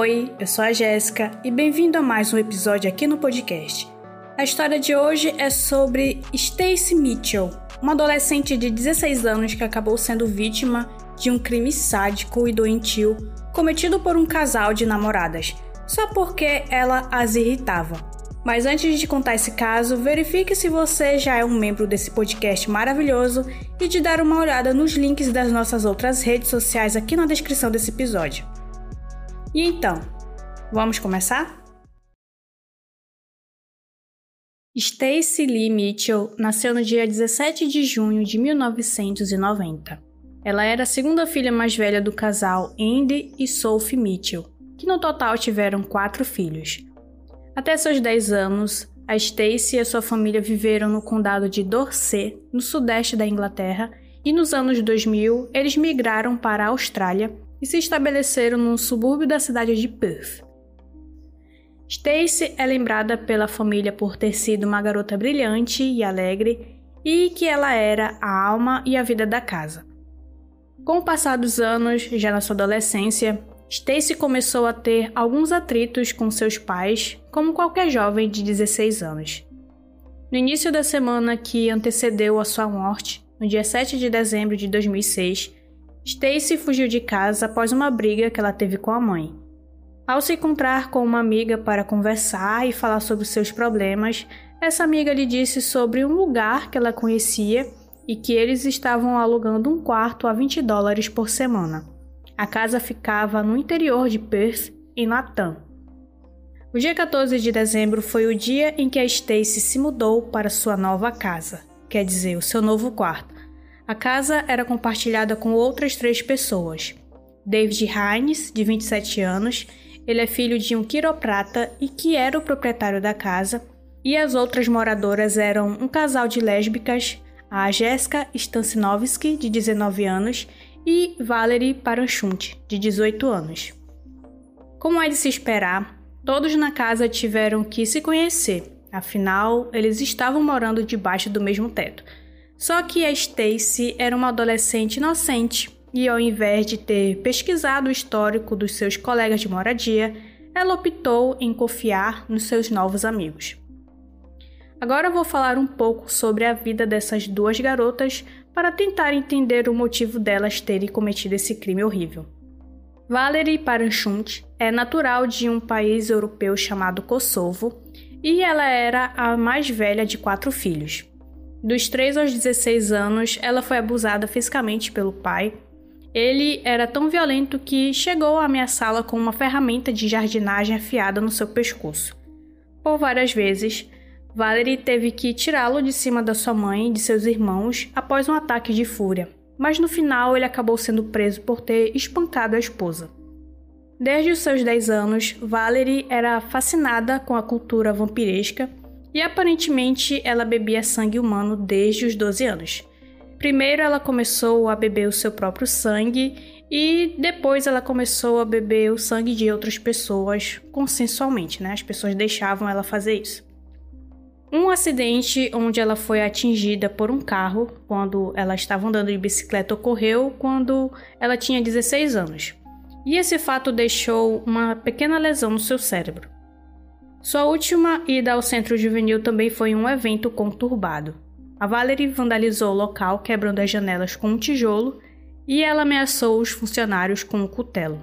Oi, eu sou a Jéssica e bem-vindo a mais um episódio aqui no podcast. A história de hoje é sobre Stacy Mitchell, uma adolescente de 16 anos que acabou sendo vítima de um crime sádico e doentio cometido por um casal de namoradas, só porque ela as irritava. Mas antes de contar esse caso, verifique se você já é um membro desse podcast maravilhoso e de dar uma olhada nos links das nossas outras redes sociais aqui na descrição desse episódio. E então, vamos começar? Stacy Lee Mitchell nasceu no dia 17 de junho de 1990. Ela era a segunda filha mais velha do casal Andy e Sophie Mitchell, que no total tiveram quatro filhos. Até seus 10 anos, a Stacy e a sua família viveram no condado de Dorset, no sudeste da Inglaterra, e nos anos 2000 eles migraram para a Austrália e se estabeleceram num subúrbio da cidade de Perth. Stacy é lembrada pela família por ter sido uma garota brilhante e alegre e que ela era a alma e a vida da casa. Com o passar dos anos, já na sua adolescência, Stacy começou a ter alguns atritos com seus pais, como qualquer jovem de 16 anos. No início da semana que antecedeu a sua morte, no dia 7 de dezembro de 2006, Stacy fugiu de casa após uma briga que ela teve com a mãe. Ao se encontrar com uma amiga para conversar e falar sobre seus problemas, essa amiga lhe disse sobre um lugar que ela conhecia e que eles estavam alugando um quarto a 20 dólares por semana. A casa ficava no interior de Perth, em Latam. O dia 14 de dezembro foi o dia em que a Stacy se mudou para sua nova casa, quer dizer, o seu novo quarto, a casa era compartilhada com outras três pessoas. David Hines, de 27 anos, ele é filho de um quiroprata e que era o proprietário da casa, e as outras moradoras eram um casal de lésbicas, a Jessica Stansinovski, de 19 anos, e Valerie Paranchunti, de 18 anos. Como é de se esperar, todos na casa tiveram que se conhecer, afinal, eles estavam morando debaixo do mesmo teto. Só que a Stacy era uma adolescente inocente e, ao invés de ter pesquisado o histórico dos seus colegas de moradia, ela optou em confiar nos seus novos amigos. Agora vou falar um pouco sobre a vida dessas duas garotas para tentar entender o motivo delas terem cometido esse crime horrível. Valerie Paranchunt é natural de um país europeu chamado Kosovo e ela era a mais velha de quatro filhos. Dos 3 aos 16 anos, ela foi abusada fisicamente pelo pai. Ele era tão violento que chegou a ameaçá-la com uma ferramenta de jardinagem afiada no seu pescoço. Por várias vezes, Valerie teve que tirá-lo de cima da sua mãe e de seus irmãos após um ataque de fúria, mas no final ele acabou sendo preso por ter espancado a esposa. Desde os seus 10 anos, Valerie era fascinada com a cultura vampiresca e aparentemente ela bebia sangue humano desde os 12 anos. Primeiro ela começou a beber o seu próprio sangue e depois ela começou a beber o sangue de outras pessoas consensualmente, né? As pessoas deixavam ela fazer isso. Um acidente onde ela foi atingida por um carro quando ela estava andando de bicicleta ocorreu quando ela tinha 16 anos. E esse fato deixou uma pequena lesão no seu cérebro. Sua última ida ao centro juvenil também foi um evento conturbado. A Valerie vandalizou o local, quebrando as janelas com um tijolo, e ela ameaçou os funcionários com um cutelo.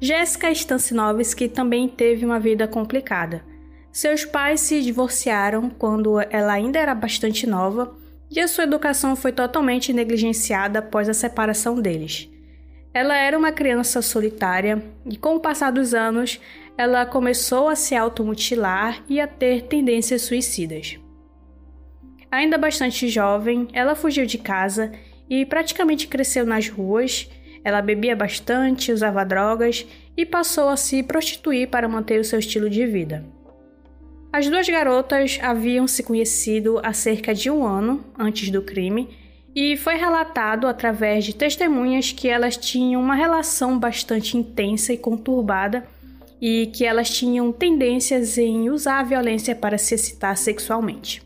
Jéssica Stansinovski também teve uma vida complicada. Seus pais se divorciaram quando ela ainda era bastante nova e a sua educação foi totalmente negligenciada após a separação deles. Ela era uma criança solitária e, com o passar dos anos, ela começou a se automutilar e a ter tendências suicidas. Ainda bastante jovem, ela fugiu de casa e praticamente cresceu nas ruas. Ela bebia bastante, usava drogas e passou a se prostituir para manter o seu estilo de vida. As duas garotas haviam se conhecido há cerca de um ano antes do crime e foi relatado através de testemunhas que elas tinham uma relação bastante intensa e conturbada e que elas tinham tendências em usar a violência para se excitar sexualmente.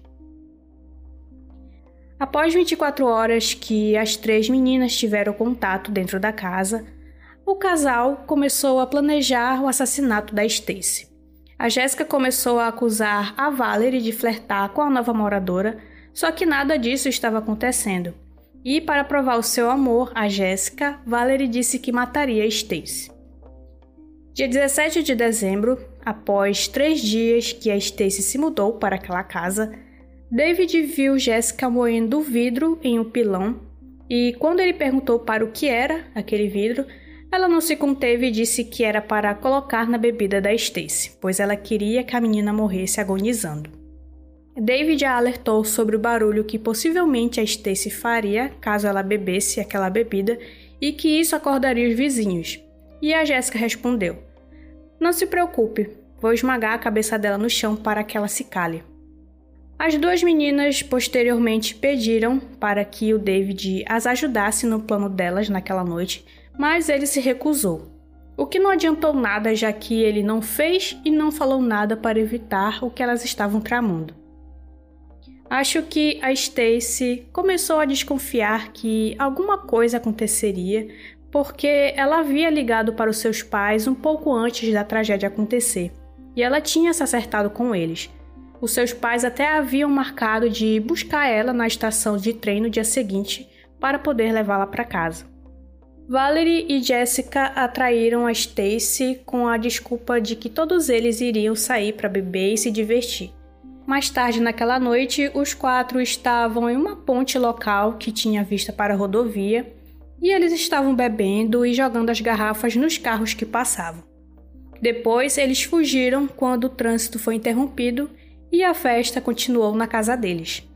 Após 24 horas que as três meninas tiveram contato dentro da casa, o casal começou a planejar o assassinato da Stacy. A Jéssica começou a acusar a Valerie de flertar com a nova moradora, só que nada disso estava acontecendo. E para provar o seu amor a Jéssica, Valerie disse que mataria Stacy. Dia 17 de dezembro, após três dias que a Stacy se mudou para aquela casa, David viu Jéssica moendo vidro em um pilão e, quando ele perguntou para o que era aquele vidro, ela não se conteve e disse que era para colocar na bebida da Stacy, pois ela queria que a menina morresse agonizando. David a alertou sobre o barulho que possivelmente a Stacy faria caso ela bebesse aquela bebida e que isso acordaria os vizinhos. E a Jéssica respondeu: Não se preocupe, vou esmagar a cabeça dela no chão para que ela se cale. As duas meninas posteriormente pediram para que o David as ajudasse no plano delas naquela noite, mas ele se recusou. O que não adiantou nada, já que ele não fez e não falou nada para evitar o que elas estavam tramando. Acho que a Stacy começou a desconfiar que alguma coisa aconteceria, porque ela havia ligado para os seus pais um pouco antes da tragédia acontecer, e ela tinha se acertado com eles os seus pais até haviam marcado de buscar ela na estação de trem no dia seguinte para poder levá-la para casa. Valerie e Jessica atraíram a Stacy com a desculpa de que todos eles iriam sair para beber e se divertir. Mais tarde naquela noite, os quatro estavam em uma ponte local que tinha vista para a rodovia e eles estavam bebendo e jogando as garrafas nos carros que passavam. Depois, eles fugiram quando o trânsito foi interrompido e a festa continuou na casa deles.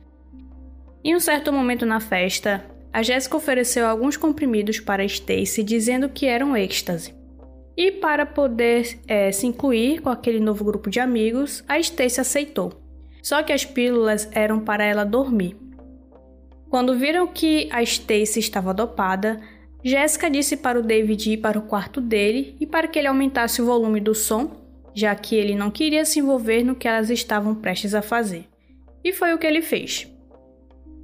Em um certo momento na festa, a Jéssica ofereceu alguns comprimidos para Stacy dizendo que eram êxtase. E para poder é, se incluir com aquele novo grupo de amigos, a Stacy aceitou. Só que as pílulas eram para ela dormir. Quando viram que a Stacy estava dopada, Jéssica disse para o David ir para o quarto dele e para que ele aumentasse o volume do som já que ele não queria se envolver no que elas estavam prestes a fazer. E foi o que ele fez.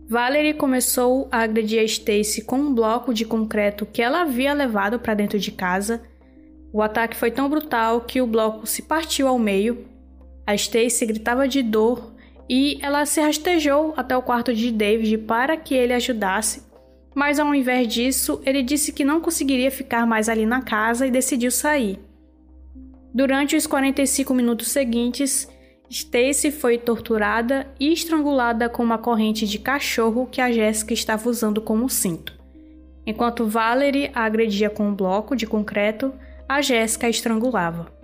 Valerie começou a agredir a Stacy com um bloco de concreto que ela havia levado para dentro de casa. O ataque foi tão brutal que o bloco se partiu ao meio. A Stacy gritava de dor e ela se rastejou até o quarto de David para que ele ajudasse. Mas ao invés disso, ele disse que não conseguiria ficar mais ali na casa e decidiu sair. Durante os 45 minutos seguintes, Stacy foi torturada e estrangulada com uma corrente de cachorro que a Jessica estava usando como cinto. Enquanto Valerie a agredia com um bloco de concreto, a Jessica estrangulava.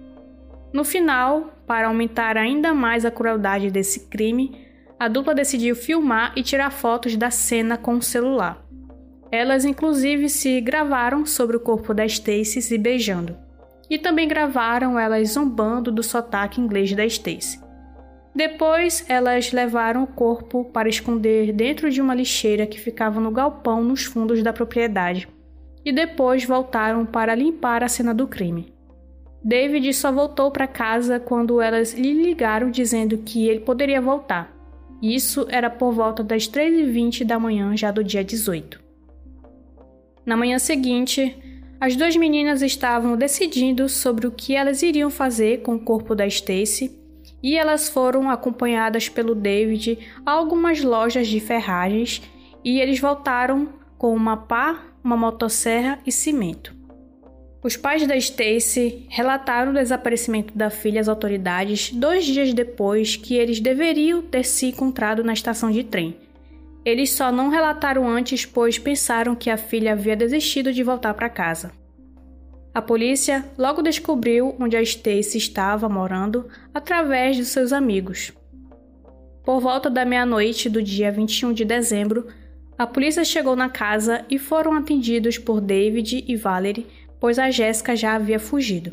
No final, para aumentar ainda mais a crueldade desse crime, a dupla decidiu filmar e tirar fotos da cena com o celular. Elas inclusive se gravaram sobre o corpo da Stacy se beijando e também gravaram elas zombando do sotaque inglês da Stacy. Depois, elas levaram o corpo para esconder dentro de uma lixeira que ficava no galpão nos fundos da propriedade, e depois voltaram para limpar a cena do crime. David só voltou para casa quando elas lhe ligaram dizendo que ele poderia voltar. Isso era por volta das 3h20 da manhã já do dia 18. Na manhã seguinte, as duas meninas estavam decidindo sobre o que elas iriam fazer com o corpo da Stacy e elas foram acompanhadas pelo David a algumas lojas de ferragens e eles voltaram com uma pá, uma motosserra e cimento. Os pais da Stacy relataram o desaparecimento da filha às autoridades dois dias depois que eles deveriam ter se encontrado na estação de trem eles só não relataram antes, pois pensaram que a filha havia desistido de voltar para casa. A polícia logo descobriu onde a Stacy estava morando através de seus amigos. Por volta da meia-noite do dia 21 de dezembro, a polícia chegou na casa e foram atendidos por David e Valerie, pois a Jéssica já havia fugido.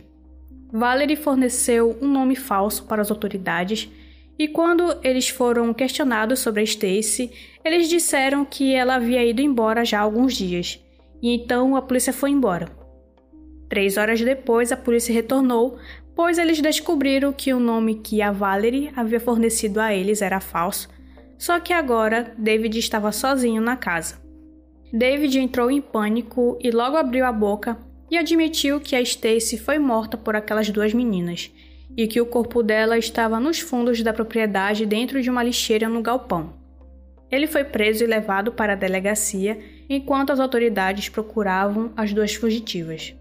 Valerie forneceu um nome falso para as autoridades e quando eles foram questionados sobre Stacy, eles disseram que ela havia ido embora já há alguns dias, e então a polícia foi embora. Três horas depois, a polícia retornou, pois eles descobriram que o nome que a Valerie havia fornecido a eles era falso, só que agora David estava sozinho na casa. David entrou em pânico e logo abriu a boca, e admitiu que a Stacy foi morta por aquelas duas meninas e que o corpo dela estava nos fundos da propriedade dentro de uma lixeira no galpão. Ele foi preso e levado para a delegacia enquanto as autoridades procuravam as duas fugitivas.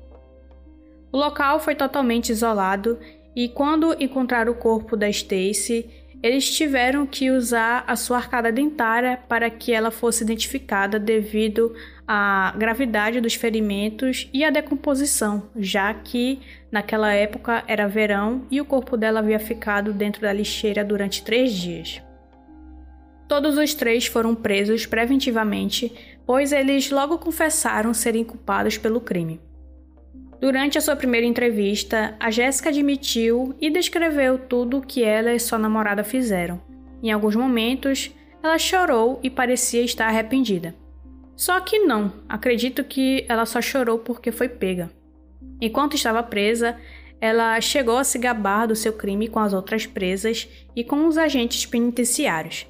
O local foi totalmente isolado e quando encontraram o corpo da Stacy, eles tiveram que usar a sua arcada dentária para que ela fosse identificada devido à gravidade dos ferimentos e à decomposição, já que naquela época era verão e o corpo dela havia ficado dentro da lixeira durante três dias. Todos os três foram presos preventivamente, pois eles logo confessaram serem culpados pelo crime. Durante a sua primeira entrevista, a Jéssica admitiu e descreveu tudo o que ela e sua namorada fizeram. Em alguns momentos, ela chorou e parecia estar arrependida. Só que não, acredito que ela só chorou porque foi pega. Enquanto estava presa, ela chegou a se gabar do seu crime com as outras presas e com os agentes penitenciários.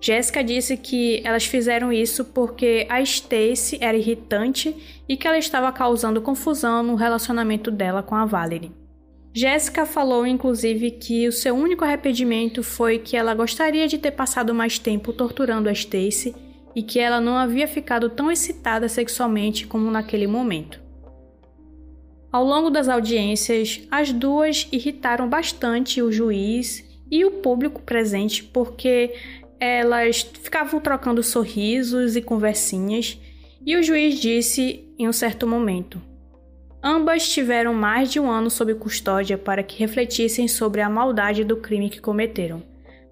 Jéssica disse que elas fizeram isso porque a Stacy era irritante e que ela estava causando confusão no relacionamento dela com a Valerie. Jéssica falou inclusive que o seu único arrependimento foi que ela gostaria de ter passado mais tempo torturando a Stacy e que ela não havia ficado tão excitada sexualmente como naquele momento. Ao longo das audiências, as duas irritaram bastante o juiz e o público presente porque elas ficavam trocando sorrisos e conversinhas, e o juiz disse em um certo momento: Ambas tiveram mais de um ano sob custódia para que refletissem sobre a maldade do crime que cometeram,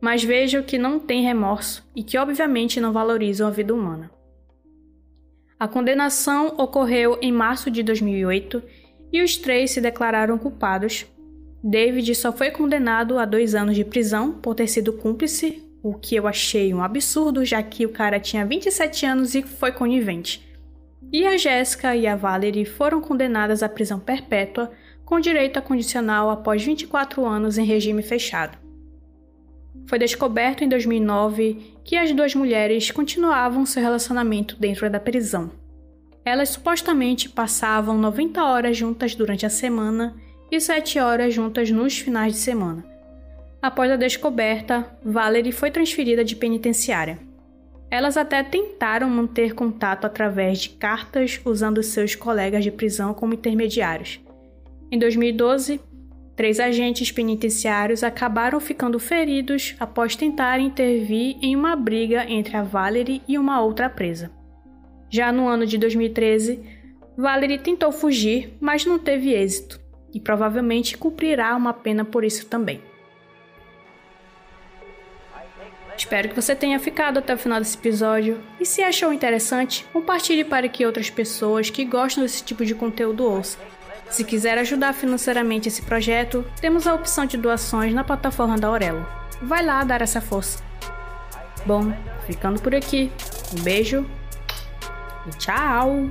mas vejam que não têm remorso e que obviamente não valorizam a vida humana. A condenação ocorreu em março de 2008 e os três se declararam culpados. David só foi condenado a dois anos de prisão por ter sido cúmplice o que eu achei um absurdo, já que o cara tinha 27 anos e foi conivente. E a Jéssica e a Valerie foram condenadas à prisão perpétua, com direito a condicional após 24 anos em regime fechado. Foi descoberto em 2009 que as duas mulheres continuavam seu relacionamento dentro da prisão. Elas supostamente passavam 90 horas juntas durante a semana e 7 horas juntas nos finais de semana Após a descoberta, Valerie foi transferida de penitenciária. Elas até tentaram manter contato através de cartas usando seus colegas de prisão como intermediários. Em 2012, três agentes penitenciários acabaram ficando feridos após tentarem intervir em uma briga entre a Valerie e uma outra presa. Já no ano de 2013, Valerie tentou fugir, mas não teve êxito e provavelmente cumprirá uma pena por isso também. Espero que você tenha ficado até o final desse episódio e se achou interessante, compartilhe para que outras pessoas que gostam desse tipo de conteúdo ouçam. Se quiser ajudar financeiramente esse projeto, temos a opção de doações na plataforma da Aurelo. Vai lá dar essa força. Bom, ficando por aqui. Um beijo e tchau!